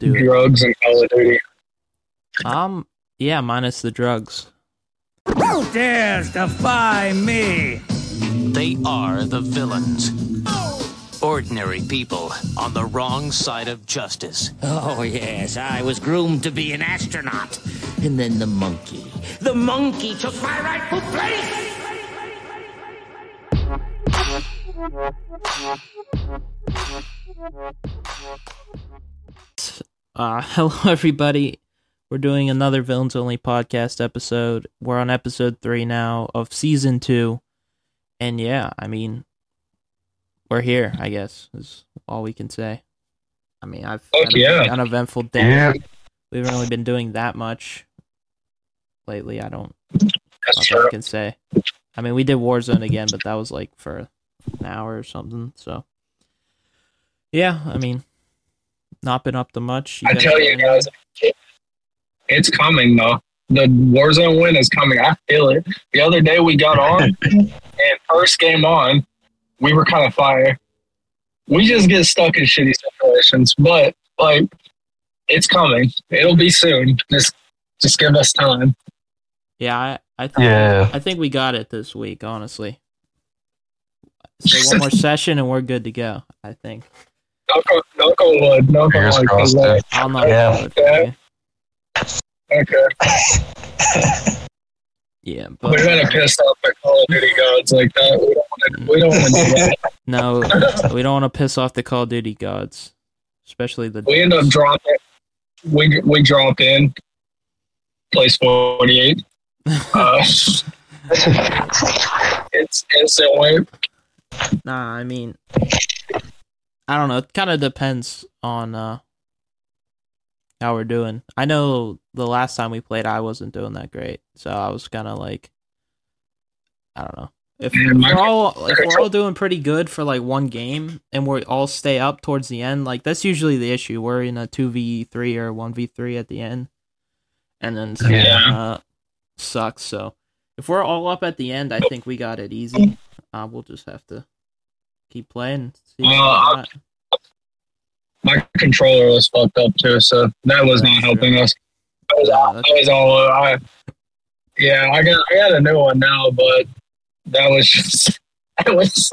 let's do it. drugs and Call of Duty. Um, yeah, minus the drugs. Who dares defy me? They are the villains. Ordinary people on the wrong side of justice. Oh, yes, I was groomed to be an astronaut. And then the monkey. The monkey took my rightful place! Uh, hello, everybody. We're doing another Villains Only podcast episode. We're on episode three now of season two. And yeah, I mean, we're here, I guess, is all we can say. I mean, I've had yeah. pretty uneventful day. Yeah. We haven't really been doing that much lately. I don't That's That's I can say. I mean, we did Warzone again, but that was like for an hour or something. So, yeah, I mean, not been up to much. I tell you guys, it's coming though. The Warzone win is coming. I feel it. The other day we got on, and first game on, we were kind of fire. We just get stuck in shitty situations, but like, it's coming. It'll be soon. Just, just give us time. Yeah, I, I think Yeah. I think we got it this week. Honestly, say one more session and we're good to go. I think. Knock on, knock on wood. Knock on Fingers wood. 'cause, crossed, like, I'll not. Yeah. Yeah. okay. Yeah, but We're gonna piss off the Call of Duty gods like that. We don't want to. We don't want to that. no, we don't want to piss off the Call of Duty gods, especially the. We end up dropping. We we drop in. Place forty eight. Uh, it's instant wave. Nah, I mean, I don't know. It kind of depends on uh how we're doing. I know the last time we played, I wasn't doing that great, so I was kind of like, I don't know. If, Yeah, if my- we're all if we're all doing pretty good for like one game, and we all stay up towards the end, like that's usually the issue. We're in a two v three or one v three at the end, and then Yeah. uh, sucks. So if we're all up at the end, I think we got it easy. Uh, we'll just have to keep playing. Well, I- My controller was fucked up too, so that was not That's helping us. I was, I was all. I, yeah, I got I got a new one now, but that was just. It was.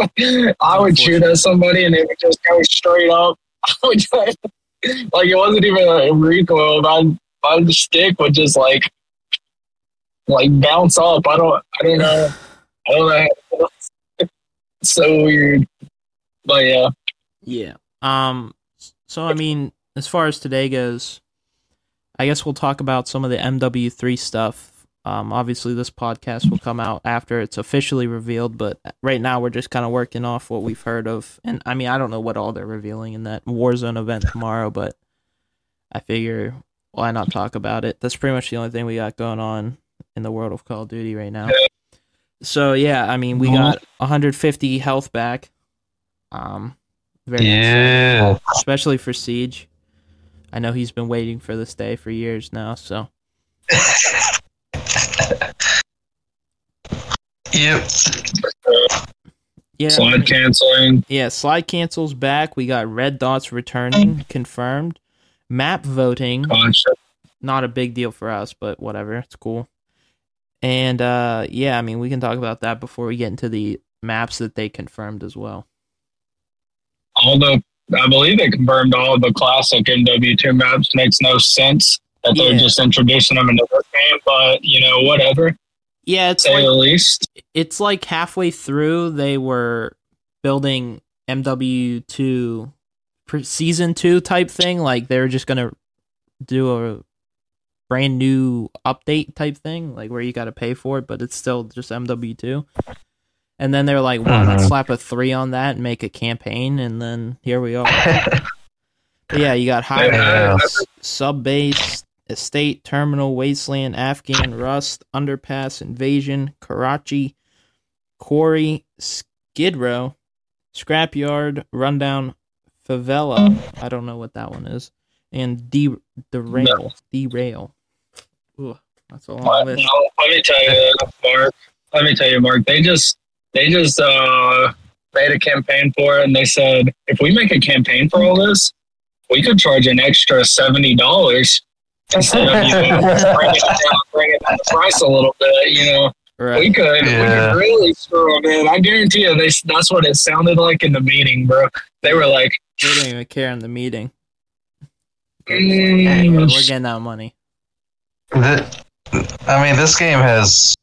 I would shoot at somebody and it would just go straight up. I would just, like it wasn't even a recoil. My my stick would just like like bounce up. I don't. I don't know. I don't know. It's so weird. But yeah. Yeah. Um. So I mean, as far as today goes, I guess we'll talk about some of the MW3 stuff. Um. Obviously, this podcast will come out after it's officially revealed, but right now we're just kind of working off what we've heard of, and I mean, I don't know what all they're revealing in that Warzone event tomorrow, but I figure why not talk about it? That's pretty much the only thing we got going on in the world of Call of Duty right now. So yeah, I mean, we got 150 health back. Um. Very exciting Yeah. especially for Siege. I know he's been waiting for this day for years now, so Yep. yeah. Slide canceling. Yeah, slide cancels back. We got red dots returning, confirmed. Map voting, Gosh, not a big deal for us, but whatever, it's cool. And uh yeah, I mean we can talk about that before we get into the maps that they confirmed as well. All the I believe they confirmed all the classic MW2 maps. Makes no sense that they're just introducing them into this game, but you know, whatever. Yeah, it's Say like the least. it's like halfway through they were building MW2 season 2 type thing like they were just going to do a brand new update type thing like where you got to pay for it but it's still just MW2 and then they're like well let's Mhm. slap a 3 on that and make a campaign and then here we are yeah you got high Yeah. sub base, estate, terminal, wasteland, Afghan, rust, underpass, invasion, Karachi, quarry, skid row, scrapyard, rundown, favela. I don't know what that one is, and de- derail, derail. Ooh, that's a long Let, list. let me tell you, Mark. Let me tell you, Mark. They just they just uh made a campaign for it, and they said if we make a campaign for all this, we could charge an extra seventy dollars instead of you know, bringing it down, bringing down the price a little bit. You know, we Right. could, we could really screw them in. I guarantee you, they, that's what it sounded like in the meeting, bro. They were like, They didn't even care in the meeting. mm, Anyway, we're getting that money. Th- I mean, this game has,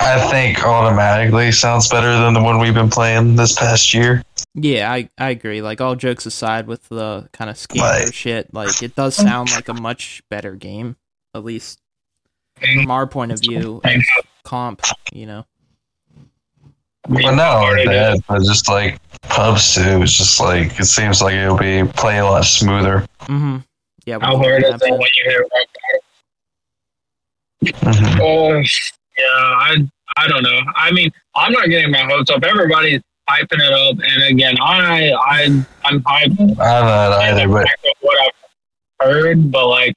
I think, automatically sounds better than the one we've been playing this past year. Yeah, I, I agree. Like all jokes aside, with the kind of scammer Right. shit, like it does sound like a much better game, at least from our point of view. Comp, you know. But not only Already that, but just like pubs too. It's just like it seems like it'll be playing a lot smoother. Mm-hmm. Yeah. How hard is maps it and- when you hit rock Mhm. Oh, yeah, I I don't know. I mean, I'm not getting my hopes up. Everybody's hyping it up, and again, I I I'm hyped I'm not either, but what I've heard, but like,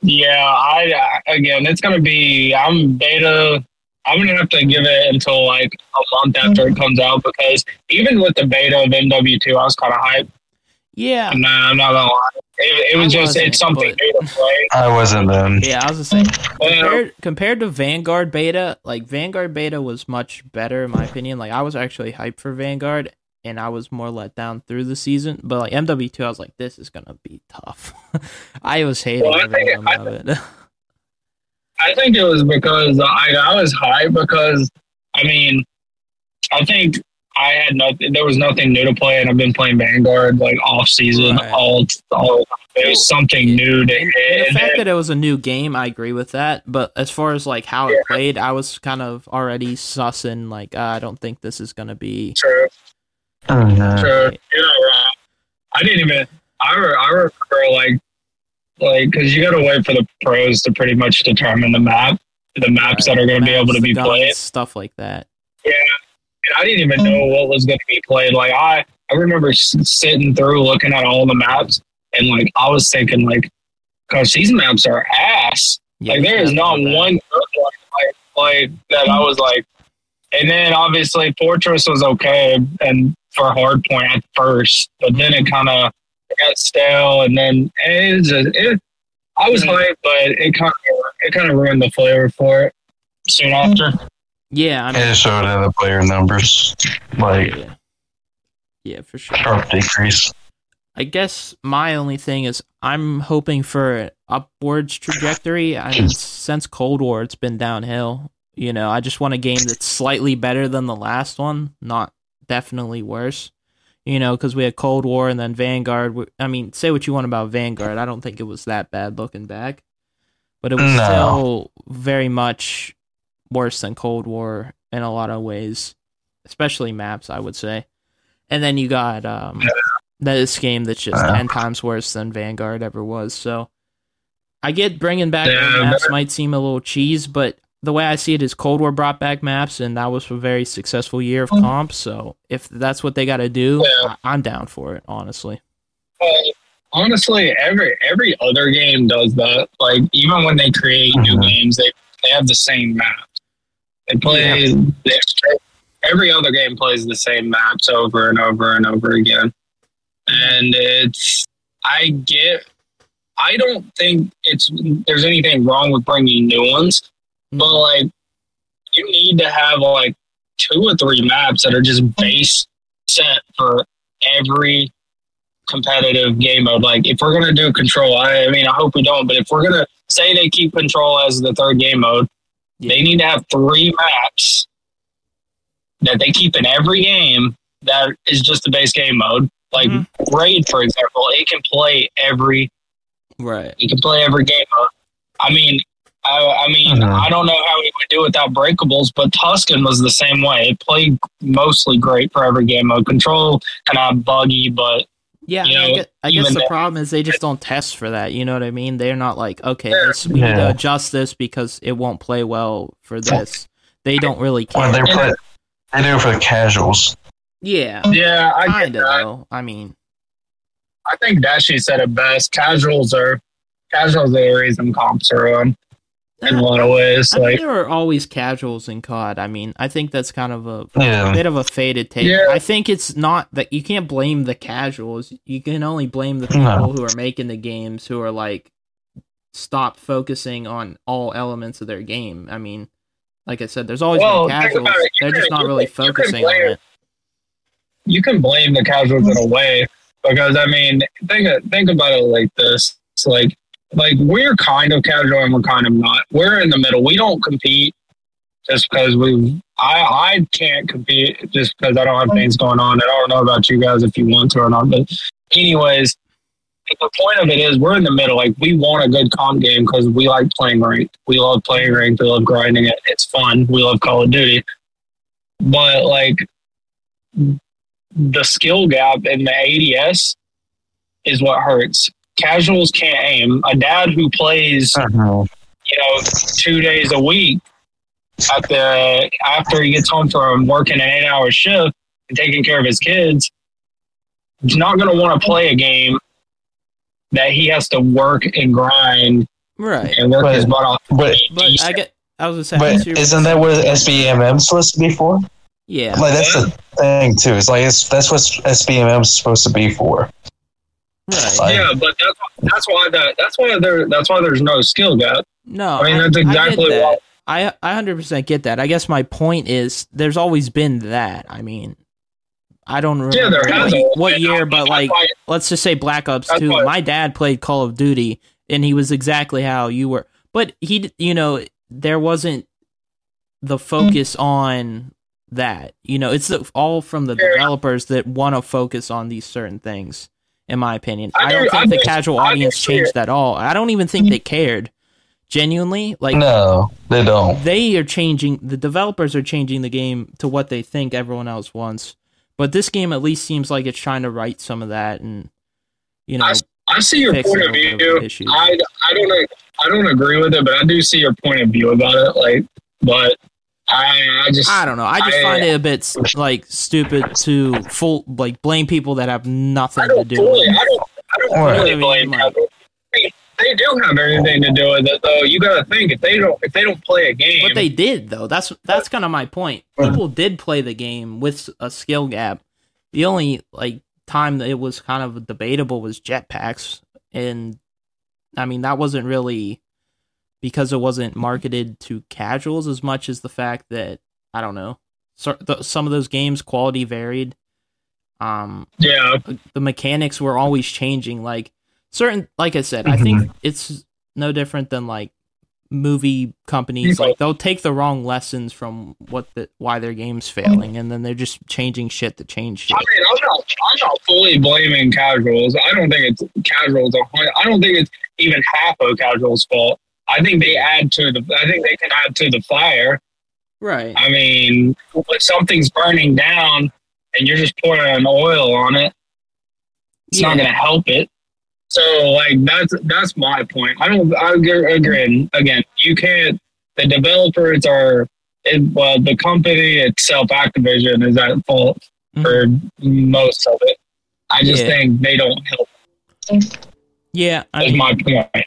yeah, I again, it's gonna be. I'm beta. I'm gonna have to give it until like a month after it comes out because even with the beta of MW2, I was kind of hyped. Yeah. I'm not, I'm not gonna lie. It, it was I just it's something but- play. I wasn't then. Yeah, I was just saying. Well, compared, compared to Vanguard beta, like Vanguard beta was much better in my opinion. Like I was actually hyped for Vanguard, and I was more let down through the season. But like MW2, I was like, this is gonna be tough. I was hating Well, I every think- moment of it. I think it was because I I was high because I mean I think I had nothing. There was nothing new to play, and I've been playing Vanguard like off season Right. all all. There's something new to And, and the fact then- that it was a new game, I agree with that. But as far as like how Yeah. it played, I was kind of already sussing like uh, I don't think this is gonna be. True, Mhm. true. You're not wrong. I didn't even. I re, I remember like like because you got to wait for the pros to pretty much determine the map, the maps that are going to be able to be played. stuff like that. And I didn't even know what was going to be played. Like I, I remember s- sitting through looking at all the maps, and like I was thinking, like, gosh, these maps are ass. Yeah, like there is not one like like that. I was like, and then obviously Fortress was okay, and for Hardpoint at first, but then it kind of got stale, and then it was just, it. I was hyped, but it kind of it kind of ruined the flavor for it soon after. Yeah, I mean, It showed in the player numbers, like yeah, yeah, for sure. sharp decrease. I guess my only thing is I'm hoping for an upwards trajectory. I mean, since Cold War, it's been downhill. You know, I just want a game that's slightly better than the last one, not definitely worse. You know, because we had Cold War and then Vanguard. I mean, say what you want about Vanguard. I don't think it was that bad looking back, but it was No. still very much worse than Cold War in a lot of ways, especially maps, I would say. And then you got um, this game that's just Yeah. ten times worse than Vanguard ever was. So I get bringing back Yeah, maps might seem a little cheese, but the way I see it is Cold War brought back maps, and that was a very successful year of comps. So if that's what they got to do, Yeah. I- I'm down for it. Honestly, honestly, every every other game does that. Like even when they create new Mhm. games, they they have the same maps. They play they- every other game plays the same maps over and over and over again, and it's I get. I don't think it's there's anything wrong with bringing new ones, hmm. but like you need to have like two or three maps that are just base set for every competitive game mode. Like if we're gonna do control, I, I mean I hope we don't, but if we're gonna say they keep control as the third game mode, Yeah. they need to have three maps that they keep in every game that is just the base game mode. Like Mhm. Raid, for example, it can play every right? you can play every game mode. I mean, I, I mean, Mhm. I don't know how he would do without breakables, but Tuscan was the same way. It played mostly great for every game mode. Control kind of buggy, but Yeah, you I, know, guess, I guess the that- problem is they just don't test for that. You know what I mean? They're not like, okay, this, we need to adjust this because it won't play well for this. They don't really When care. they're, play, they do it for the casuals. Yeah, yeah, I kind get of that. though. I mean, I think Dashy said it best. Casuals are casuals are the reason comps are on. In a lot of ways. I mean, Like, there are always casuals in COD. I mean, I think that's kind of a Yeah. bit of a faded take. Yeah. I think it's not that you can't blame the casuals. You can only blame the people No. who are making the games who are like stop focusing on all elements of their game. I mean, like I said, there's always Well, been casuals. about it. You They're just not really can- you can focusing on it. you can blame the casuals in a way because I mean, think think about it like this: it's like like we're kind of casual and we're kind of not. We're in the middle. We don't compete just because we. I I can't compete just because I don't have things going on. I don't know about you guys if you want to or not, but anyways. The point of it is, we're in the middle. Like we want a good comp game because we like playing ranked. We love playing ranked. We love grinding it. It's fun. We love Call of Duty. But like the skill gap in the ADS is what hurts. Casuals can't aim. A dad who plays, Uh-huh. you know, two days a week at the after he gets home from working an eight hour shift and taking care of his kids, he's not going to want to play a game that he has to work and grind Right. and work But- his butt off. but- But I get. I was gonna say. But isn't that what SBMM is supposed to be for? Yeah. Like that's the thing too. It's like it's, that's what SBMM is supposed to be for. Right. Like, yeah, but that's that's why that that's why there that's why there's no skill gap. No. I mean, that's get exactly that. what. I I hundred percent get that. I guess my point is there's always been that. I mean, I don't remember Yeah, there has what, what year, but like why- let's just say Black Ops Two. why- My dad played Call of Duty, and he was exactly how you were. But he, you know, there wasn't the focus on that. You know, it's all from the Yeah. developers that want to focus on these certain things. In my opinion, I I, don't think I the do- casual audience see it. changed at all. I don't even think they cared. Genuinely, like no, they don't. they are changing the developers are changing the game to what they think everyone else wants but this game at least seems like it's trying to right some of that and you know I, I see your point of little of view. I, I don't I don't agree with it, but I do see your point of view about it. Like, but I I just i don't know i just I- find it a bit like stupid to full like blame people that have nothing to don't do fully with I it don't I don't Right. fully I blame like- They- They do have everything to do with it, though. You got to think if they don't if they don't play a game, but they did though that's that's kind of my point people did play the game with a skill gap the only like time that it was kind of debatable was jetpacks and i mean that wasn't really because it wasn't marketed to casuals as much as the fact that i don't know so, th- some of those games quality varied. Um yeah, the mechanics were always changing. Like certain like i said i think it's no different than like movie companies. Like they'll take the wrong lessons from what the why their game's failing and then they're just changing shit to change shit. I mean, I'm not I'm not fully blaming casuals. I don't think it's casuals. I don't think it's even half of casuals' fault. I think they add to the. I think they can add to the fire. right I mean, when something's burning down and you're just pouring oil on it, it's not going to help it. So, like, that's that's my point. I don't. I agree. Again, you can't. The developers are. It, well, the company itself, Activision, is at fault for most of it. I just Mm-hmm. Yeah. think they don't help. yeah i Is mean my point.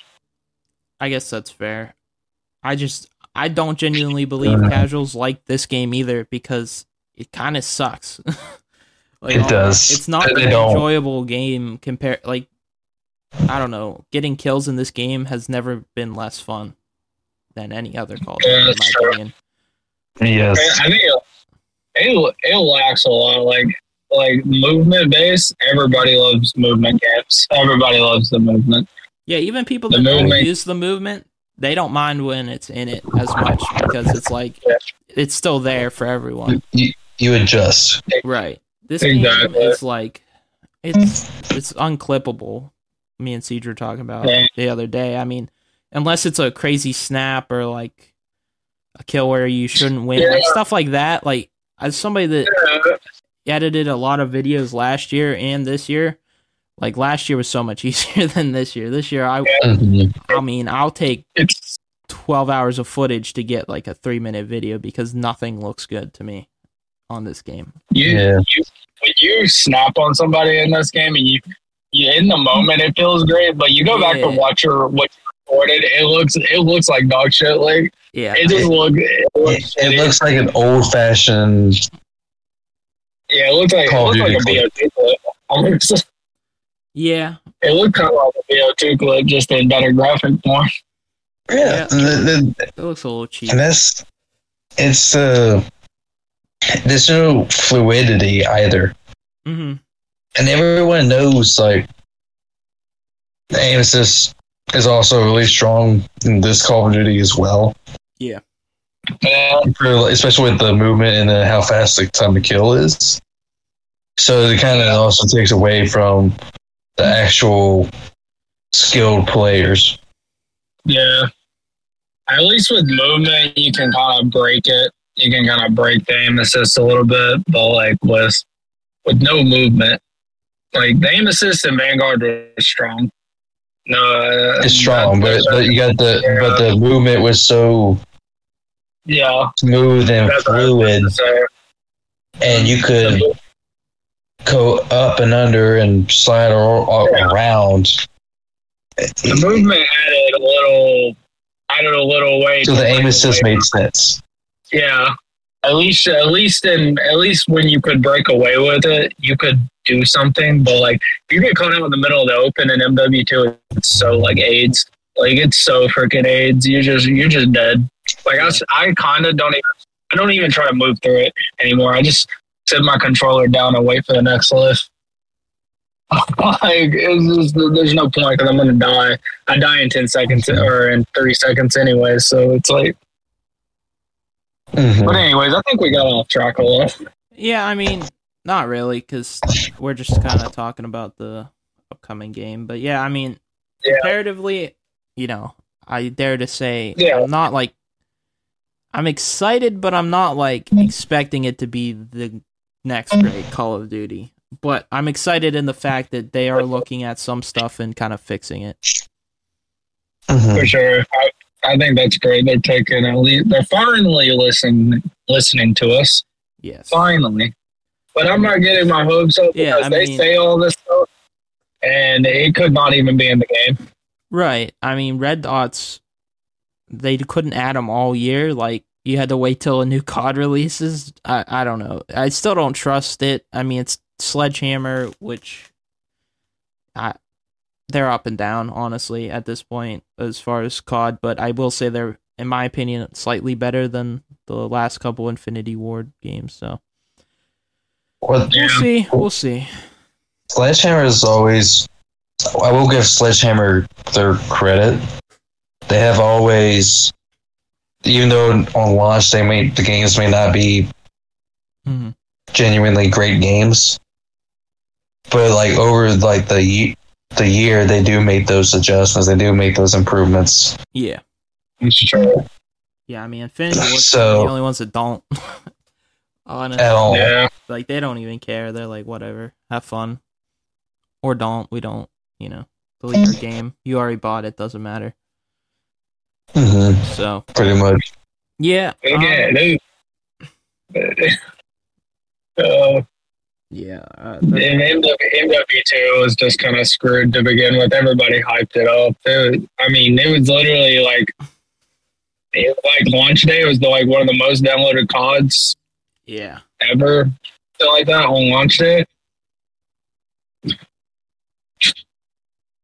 I guess that's fair i just i don't genuinely believe Uh. casuals like this game either because it kind of sucks like, It does. it's not They an don't. enjoyable game compared like i don't know getting kills in this game has never been less fun than any other call of Duty, Yeah, in my true. opinion Yes. I think it, it, it lacks a lot. Like like movement based. Everybody loves movement games. Everybody loves the movement. Yeah even people that don't use the movement they don't mind when it's in it as much because it's like it's still there for everyone You, you adjust. Right. This Exactly. game is like it's it's unclippable. Me and Siege were talking about Yeah. the other day. I mean, unless it's a crazy snap or like a kill where you shouldn't win, like stuff like that. Like as somebody that Yeah, edited a lot of videos last year and this year, like last year was so much easier than this year. This year, I. I mean, I'll take it's twelve hours of footage to get like a three minute video because nothing looks good to me on this game. you, Yeah. you when you snap on somebody in this game and you you in the moment it feels great, but you go back Yeah. and watch your what you recorded, it looks it looks like dog shit. Like Yeah. it just look. It, It, looks it shitty. looks like an old fashioned. yeah, it looks like it Call of looks like a Duty BO2 clip. Almost. Yeah. It looked kind of like a BO2 clip, just in better graphic form. Yeah, the- the- It looks a little cheap. and that's it's uh there's no fluidity either, hmm and everyone knows like the aim assist is also really strong in this Call of Duty as well. Yeah, for, especially with the movement and then how fast the time to kill is. So it kind of also takes away from the actual skilled players. yeah. At least with movement, you can kind of break it. You can kind of break the aim assist a little bit, but like with with no movement, like the aim assist in Vanguard was strong. No, uh, It's strong, but, but you got the but the movement was so yeah, smooth and that's what I was fluid, and you could go up and under and slide all, all Yeah. around. The movement added a little, added a little way. So the aim assist made sense. Yeah. At least at least in at least when you could break away with it, you could do something. But like if you get caught out in the middle of the open in MW two, it's so like AIDS. Like it's so freaking AIDS. You just you're just dead. Like I, I kind of don't even I don't even try to move through it anymore. I just sit my controller down and wait for the next lift. like it's just, there's no point because I'm gonna die. I die in ten seconds or in three seconds anyway. So it's like. Mhm. But anyways, I think we got off track a little. Yeah, I mean, not really, because we're just kind of talking about the upcoming game. But yeah, I mean, Yeah. comparatively, you know, I dare to say Yeah. I'm not like I'm excited, but I'm not like expecting it to be the next great Call of Duty. But I'm excited in the fact that they are looking at some stuff and kind of fixing it. Mhm. for sure. I, I think that's great. They're taking at least they're finally listening listening to us. Yes. Finally. But I'm not getting my hopes up Yeah, because I they mean- say all this stuff and it could not even be in the game. Right. I mean, red dots, they couldn't add them all year. Like, you had to wait till a new COD releases. I, I don't know. I still don't trust it. I mean, it's Sledgehammer, which I, they're up and down, honestly, at this point, as far as COD. But I will say they're, in my opinion, slightly better than the last couple Infinity Ward games. So Well, we'll see. We'll see. Sledgehammer is always. I will give Sledgehammer their credit. They have always, even though on launch they may the games may not be hmm genuinely great games, but like over like the the year they do make those adjustments. They do make those improvements. Yeah. It's true. Yeah, I mean, Infinity Ward's So- the only ones that don't. Honestly. At all. Yeah. like they don't even care. They're like, whatever, have fun, or don't. We don't, you know, delete your game. You already bought it. Doesn't matter. Hmm So Pretty much. yeah, um, Again, dude. uh, yeah. Uh, and MW, MW2 was just kind of screwed to begin with. Everybody hyped it up. It was- I mean, it was literally like, it, like launch day was the, like one of the most downloaded CODs yeah, ever. Something like that on launch day.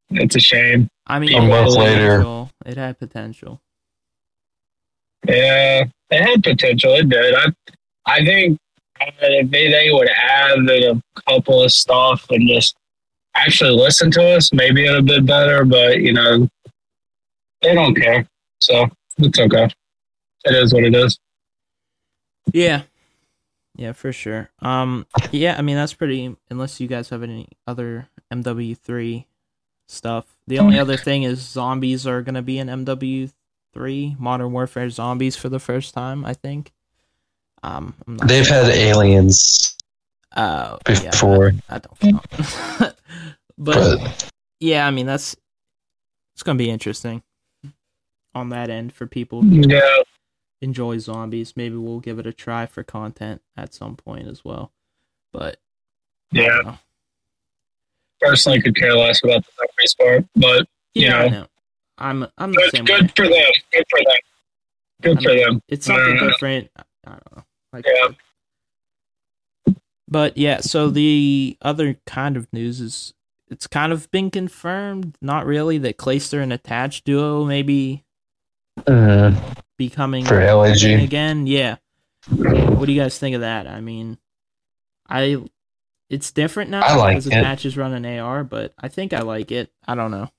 It's a shame. I mean, A month later. potential. It had potential. Yeah, it had potential. It did. I, I think uh, if they, they would add a couple of stuff and just actually listen to us, maybe it'd have been better. But you know, they don't care, so it's okay. It is what it is. Yeah, yeah, for sure. Um, yeah. I mean, that's pretty. Unless you guys have any other MW three stuff. The only other thing is zombies are gonna be in MW three Modern Warfare zombies for the first time. I think. Um, I'm not They've sure. had aliens Uh, yeah, before, I, I don't count. but, but yeah, I mean that's it's gonna be interesting on that end for people who Yeah, enjoy zombies. Maybe we'll give it a try for content at some point as well. But I yeah. Don't know. Personally, could care less about the zombies part, but yeah, You I know. know. I'm I'm the Good, same good way. for them. Good for them. Good I for them. It's something Uh, different. I I don't know. Like I Yeah. said. But yeah, so the other kind of news is it's kind of been confirmed, not really, that Clayster and Attached duo may be Mhm. becoming For LAG. again. Yeah. What do you guys think of that? I mean, I it's different now I like because it. Attach is running AR, but I think I like it. I don't know.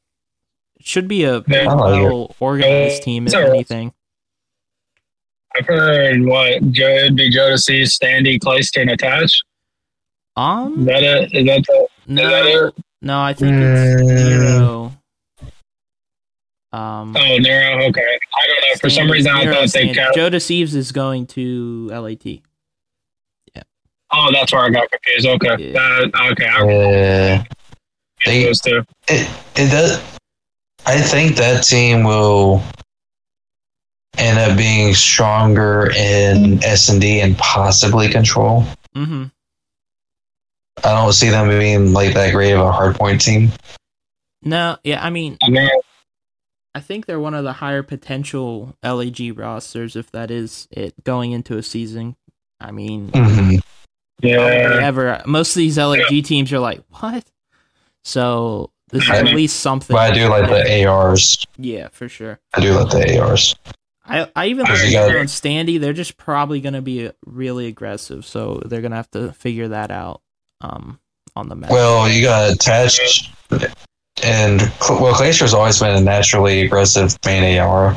It should be a Yeah, I like it. well organized team, if It's anything. I've heard what Joe it'd be Joe to see Standy Clayster and attach. Is Um, that it? Is that the? Is that no, no, I think it's Mm. Nero. Um, Oh, Nero. Okay. I don't know. For some Stan- reason, I Nero thought they kept. Joe Deceives is going to LAT. Oh, that's where I got confused. Okay. Yeah. That, okay. I Yeah. They- those two. It it does. I think that team will end up being stronger in S and D and possibly control. Mm-hmm. I don't see them being like that great of a hardpoint team. No, yeah, I mean, I mean, I think they're one of the higher potential LEG rosters, if that is it, going into a season. I mean, hmm nobody yeah. ever. Most of these LAG teams are like, what? So this is I at mean, least something. But I do like the ARs. Yeah, for sure. I do like the ARs. I I even Because like you got- on Standy, they're just probably going to be really aggressive, so they're going to have to figure that out um on the map. Well, you got attached, and well, Clayster's always been a naturally aggressive main AR.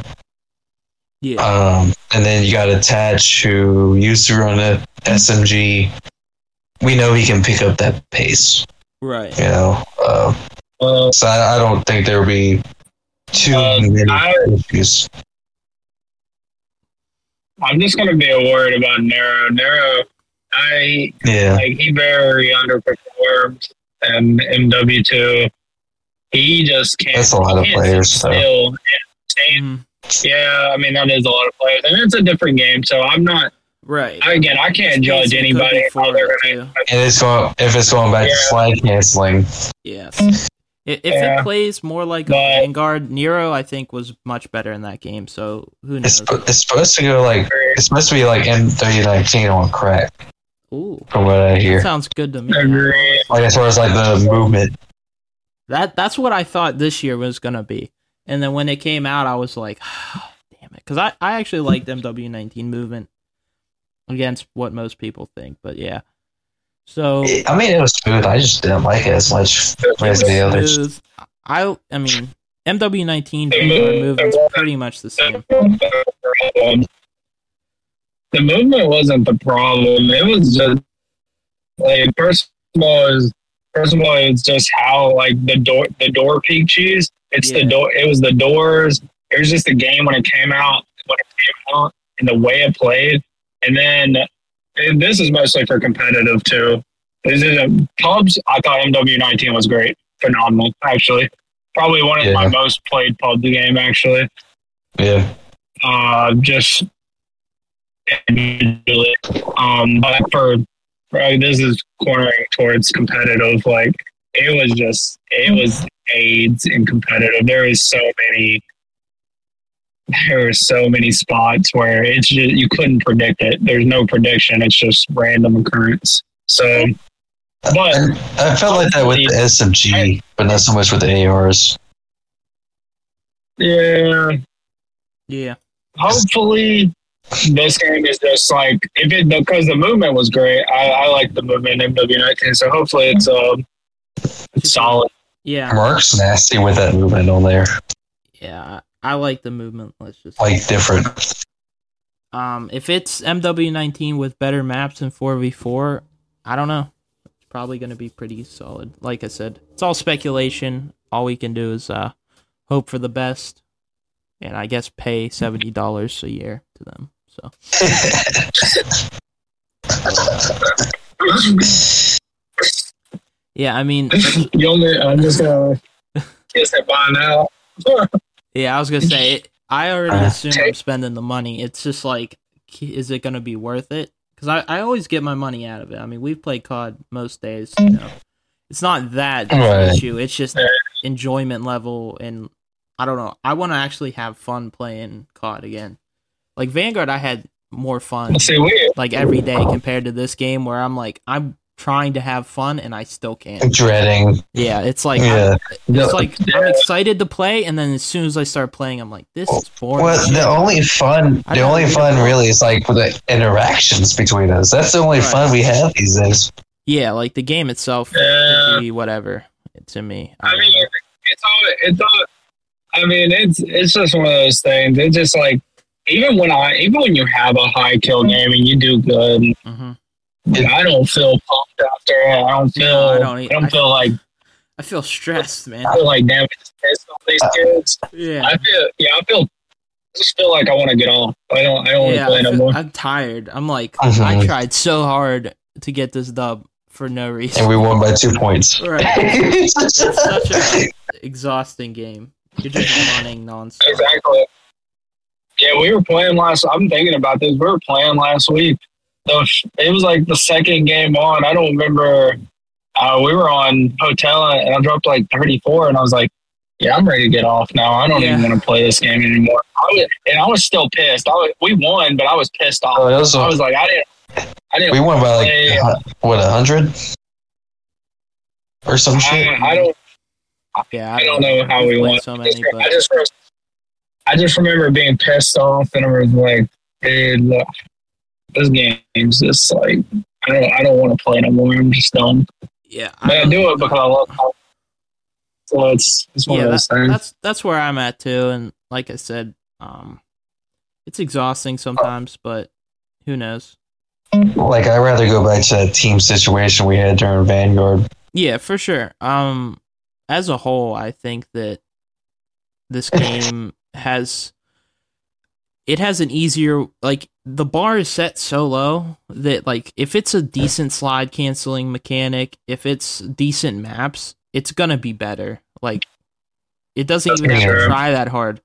yeah, Um, and then you got attached who used to run a SMG. We know he can pick up that pace. right. You know, uh, Uh, so I, I don't think there will be too Um, many I- issues. I'm just gonna be worried about Nero. Nero, I Yeah, like he very underperformed and MW two. He just can't. That's a lot of players. Still. And stay- Mhm. Yeah, I mean that is a lot of players, and it's a different game. So I'm not. Right. Again, I can't It's judge anybody. could be how they're forward, gonna- too. and it's going if it's going back to slide canceling. Yes. If Yeah. it plays more like a But- Vanguard, Nero I think was much better in that game. So who It's knows? it's supposed to go like it's supposed to be like M3019 on crack, Ooh, from what I hear. sounds good to me. Like as far as like the movement. That that's what I thought this year was gonna be, and then when it came out, I was like, damn it, because I I actually liked MW19 movement against what most people think, but yeah. So I mean, it was smooth. I just didn't like it as much as the others. smooth. I I mean MW19 Vanguard movement's pretty much the same. The movement wasn't the problem. It was just like first of all, is first of all, it's just how like the door the door peak cheese. It's Yeah. the door. It was the doors. It was just the game when it came out. When it came out and the way it played, and then and this is mostly for competitive too. This is a, pubs. I thought MW19 was great, phenomenal. Actually, probably one of my most played PUBG game. Actually, Yeah. uh, just individually. Um, but for, for this is cornering towards competitive. Like it was just it was AIDS in competitive. There is so many. There are so many spots where it's just you couldn't predict it. There's no prediction. It's just random occurrence. So, but I, I felt like that with the SMG, but not so much with the ARs. yeah, Yeah. hopefully this game is just like if it because the movement was great. I, I like the movement in MW19, so hopefully it's um it's solid. Yeah. Mark's nasty with that movement on there, Yeah. I like the movement. Let's just like different. Um, if it's MW19 with better maps and 4v4, I don't know. It's probably going to be pretty solid. Like I said, it's all speculation. All we can do is uh, hope for the best, and I guess pay seventy dollars a year to them. So yeah, I mean, that's- you only, I'm just gonna kiss it by now. yeah, I was gonna say it, I already Uh, assume I'm spending the money. It's just like, is it gonna be worth it? Because I, I always get my money out of it. I mean, we've played COD most days. You know, it's not that Right. issue. It's just enjoyment level and I don't know. I want to actually have fun playing COD again. Like Vanguard, I had more fun See, we like every day compared to this game where I'm like I'm trying to have fun and I still can't. Dreading. Yeah, it's like I- Yeah. it's like I'm excited to play, and then as soon as I start playing, I'm like, this is boring. Well, the only fun, I the only fun about really is like the interactions between us. That's the only Right. fun we have these days. Yeah, like the game itself Yeah. be whatever to me. I don't mean, know. it's all it's all. I mean, it's it's just one of those things. It's just like even when I even when you have a high kill game and you do good, Mhm. I don't feel pumped after it. I don't feel. No, I I don't I don't, I- feel like I feel stressed, man. I feel like damn, it's pissed off these kids. Yeah, I feel yeah, I feel. I just feel like I want to get off. I don't. I don't want to play I no feel- more. I'm tired. I'm like, Mhm. I tried so hard to get this dub for no reason. And we won by two points. Right. It's such a exhausting game. You're just running nonstop. Exactly. Yeah, we were playing last. I'm thinking about this. We were playing last week. So it was like the second game on. I don't remember. Uh, we were on hotel and I dropped like 34, and I was like, "Yeah, I'm ready to get off now. I don't even want to play this game anymore." I was, and I was still pissed. I was, we won, but I was pissed off. Oh, was a- I was like, I didn't. I didn't. we won by play. like what a hundred or some shit. I, I don't. Yeah, I don't know how we won. so I many, just, I but just, I just remember being pissed off, and I was like, "Dude, look, this game's just like I don't, I don't want to play no more. I'm just done." yeah, But I don't- do it because I love. it. So it's it's one yeah, of those that- things. that's that's where I'm at too. And like I said, um, it's exhausting sometimes, but who knows? Like I'd rather go back to that team situation we had during Vanguard. Yeah, for sure. Um, as a whole, I think that this game has it has an easier like the bar is set so low that like if it's a decent slide canceling mechanic, if it's decent maps, it's gonna be better. Like it doesn't That's even have to try that hard.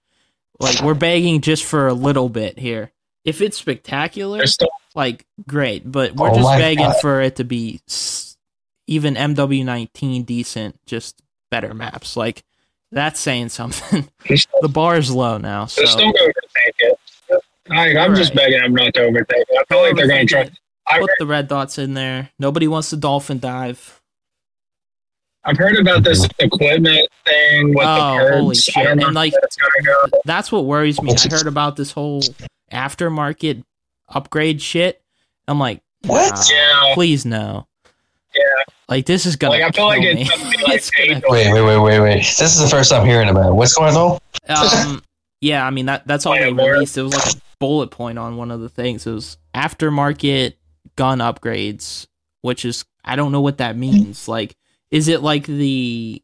Like we're begging just for a little bit here. If it's spectacular, still like great, but we're Oh just begging God. for it to be s- even MW19 decent, just better maps. Like that's saying something. the bar is low now, so there's still going to. I, I'm just Right. begging them not to overtake it. I feel like they're going to try. I, put the red dots in there. Nobody wants the dolphin dive. I've heard about this equipment thing with Oh, the holy shit. I don't know And, like, that's go. That's what worries me. I heard about this whole aftermarket upgrade shit. I'm like, What? nah, Yeah. please no. Yeah. Like this is gonna Like I feel like kill it's me. going to be like It's gonna- Wait, wait, wait, wait, wait. This is the first I'm hearing about. it. What's going on? um yeah i mean that that's all they released. It was like a bullet point on one of the things. It was aftermarket gun upgrades which is i don't know what that means. Like is it like the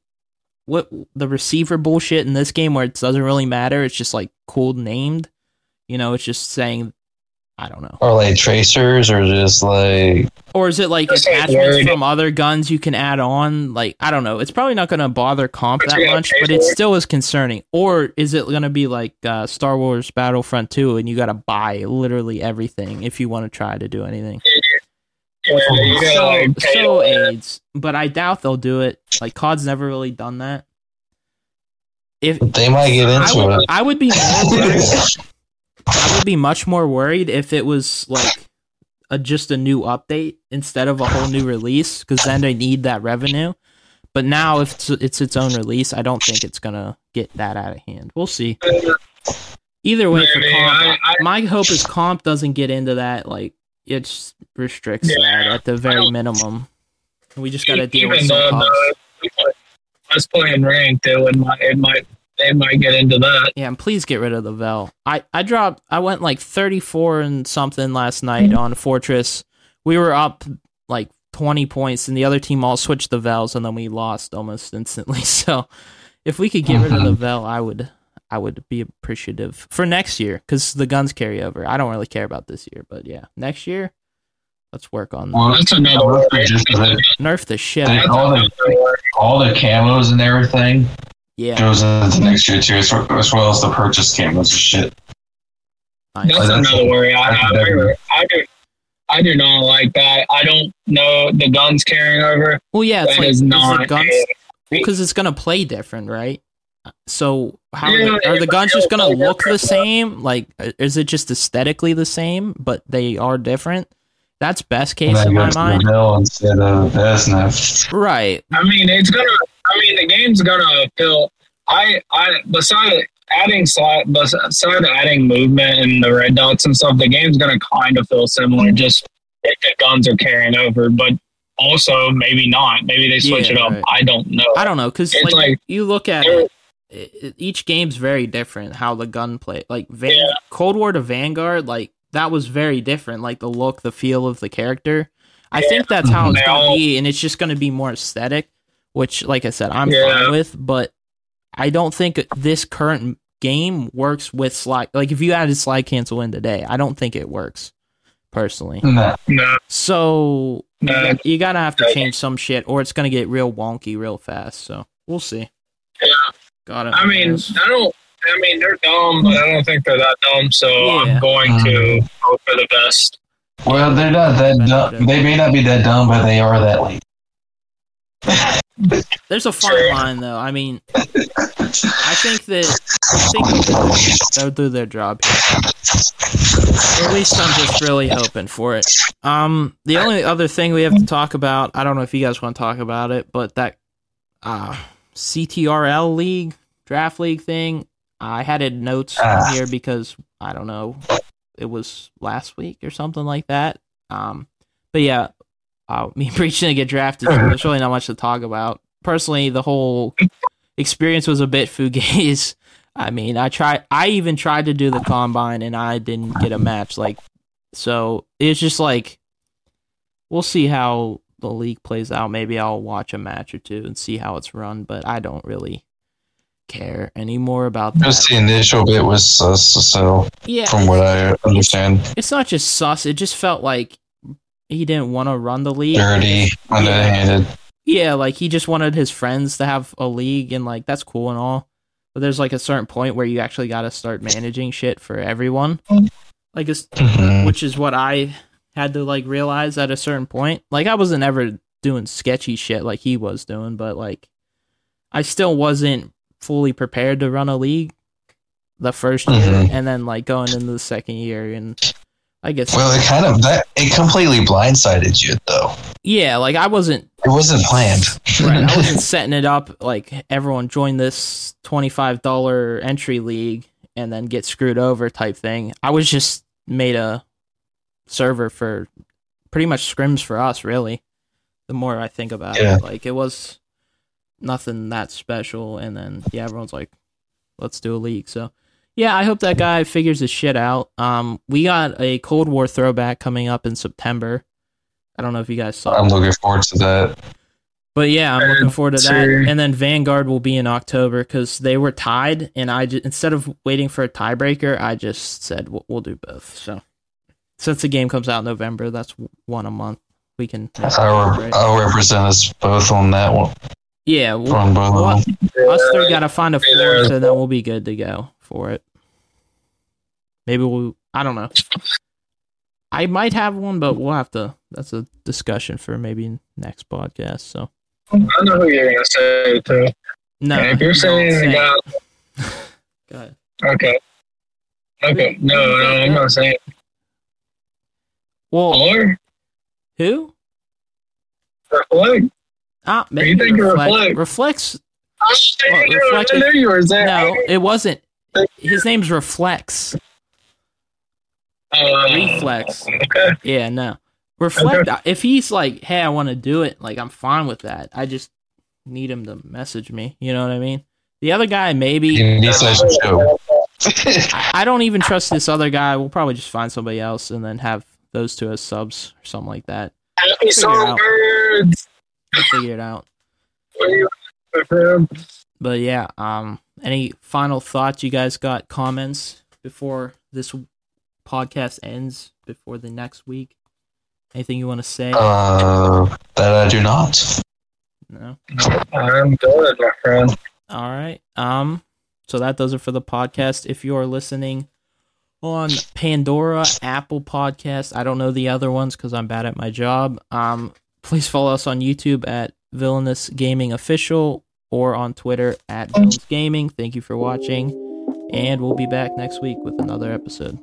what the receiver bullshit in this game where it doesn't really matter? It's just like cool named? You know it's just saying i don't know Or like tracers, or just like or is it like attachments from other guns you can add on? Like I don't know. It's probably not going to bother comp that much, but it it. still is concerning. Or is it going to be like uh, Star Wars Battlefront 2 and you got to buy literally everything if you want to try to do anything? Yeah, So, so aids, but I doubt they'll do it. Like COD's never really done that. If they might get I into would, it. I would be more worried. I would be much more worried if it was like a just a new update instead of a whole new release, because then they need that revenue. But now, if it's, it's its own release, I don't think it's gonna get that out of hand. We'll see. Either way, for comp, I- I- my hope is comp doesn't get into that. Like it restricts Yeah, that at the very minimum. We just got to deal with some though comps. the, us playing ranked, it it might they might get into that. Yeah, and please get rid of the Vel. I I dropped. I went like thirty four and something last night mm-hmm. on Fortress. We were up like twenty points, and the other team all switched the Vels, and then we lost almost instantly. So, if we could get rid of the uh-huh. Vel, I would. I would be appreciative for next year because the guns carry over. I don't really care about this year, but yeah, next year, let's work on that. Well, That's another I work worry. for just the- nerf the shit. Out of all the all the camos and everything Yeah, goes into next year too, as, as well as the purchase camos and shit. nice. That's that's- another worry. I, that's I, do. I do not like that. I don't know the guns carrying over. well, yeah, it's That like is is not the guns because it's gonna play different, right? So how are, Yeah, the, are the guns just gonna look the work same? Like, is it just aesthetically the same, but they are different? That's best case in my mind. instead of SNF. Right. I mean, it's gonna. I mean, the game's gonna feel. I I beside adding slot beside adding movement and the red dots and stuff, the game's gonna kind of feel similar. Just if the guns are carrying over, but also maybe not. Maybe they switch Yeah, it up. right. I don't know. I don't know because It's like, like- you look at it, it, each game's very different. How the gun play, like Van- Yeah. Cold War to Vanguard, like that was very different. Like the look, the feel of the character. I Yeah. think that's how it's gonna be, and it's just gonna be more aesthetic. Which, like I said, I'm Yeah. fine with, but I don't think this current game works with slide. Like if you added slide cancel in today, I don't think it works personally. No. no, So you, no. got- you gotta have to change some shit, or it's gonna get real wonky real fast. So we'll see. Yeah. Got it. I mean, I don't. I mean, they're dumb, but I don't think they're that dumb. So Yeah. I'm going to mm-hmm. hope for the best. Well, they're not that dumb. They may not be that dumb, but they are that late. there's a fine line though. I mean, I think that I think they'll do, their job here. Or at least I'm just really hoping for it. Um, the only other thing we have to talk about, I don't know if you guys want to talk about it, but that uh, CTRL league draft league thing, I had it notes on Ah. here because I don't know, it was last week or something like that. Um, but yeah, uh, me preaching to get drafted, so there's really not much to talk about. Personally, the whole experience was a bit fugazi. I mean, I tried. I even tried to do the combine, and I didn't get a match. Like, so it's just like we'll see how the league plays out. Maybe I'll watch a match or two and see how it's run. But I don't really care anymore about that. Just the initial bit was sus, so yeah, from what I understand, it's not just sus. It just felt like he didn't want to run the league. dirty, underhanded. Yeah, like he just wanted his friends to have a league, and like that's cool and all. But there's like a certain point where you actually got to start managing shit for everyone. Like, it's, Mhm. which is what I had to like realize at a certain point. Like, I wasn't ever doing sketchy shit like he was doing, but like, I still wasn't fully prepared to run a league the first year, Mhm. and then like going into the second year, and I guess Well, it kind of that it completely blindsided you, though. yeah, like I wasn't It wasn't planned. Right. I wasn't setting it up like everyone join this twenty-five dollar entry league and then get screwed over type thing. I was just made a server for pretty much scrims for us, really. The more I think about Yeah. it, like it was nothing that special, and then yeah, everyone's like, "Let's do a league." So yeah, I hope that guy figures his shit out. Um, we got a Cold War throwback coming up in September. I don't know if you guys saw. I'm it. looking forward to that. But yeah, I'm looking forward to that. And then Vanguard will be in October because they were tied, and I ju- instead of waiting for a tiebreaker, I just said we'll, we'll do both. So since the game comes out in November, that's one a month. We can. I'll? I'll represent us both on that one. yeah, we'll, On both well, us three gotta find a fourth, and then we'll be good to go for it. Maybe we'll. I don't know. I might have one, but we'll have to. That's a discussion for maybe next podcast. So I know who you're gonna say to. no, if you're saying say the guy, Go ahead. okay, okay, no, no, I'm not saying. Well, Or who? reflect. Ah, you maybe think of reflect. Reflect? Reflects. I Well, knew- Reflect- I knew you were saying. No, it wasn't. His name's Reflex. Uh, Reflex. Okay. Yeah, no. Reflect. If he's like, hey, I want to do it, like I'm fine with that. I just need him to message me. You know what I mean? The other guy, maybe. He needs to show. I, I don't even trust this other guy. We'll probably just find somebody else and then have those two as subs or something like that. Happy Figure it out. songbirds. Figure it out. What do you want for him? But yeah, um, any final thoughts you guys got? Comments before this podcast ends? Before the next week? Anything you want to say? Uh, that I do not. no. I'm good, my friend. All right. Um. So that does it for the podcast. If you are listening on Pandora, Apple Podcast, I don't know the other ones because I'm bad at my job. Um. Please follow us on YouTube at Villainous Gaming Official. Or on Twitter at Jones Gaming. Thank you for watching, and we'll be back next week with another episode.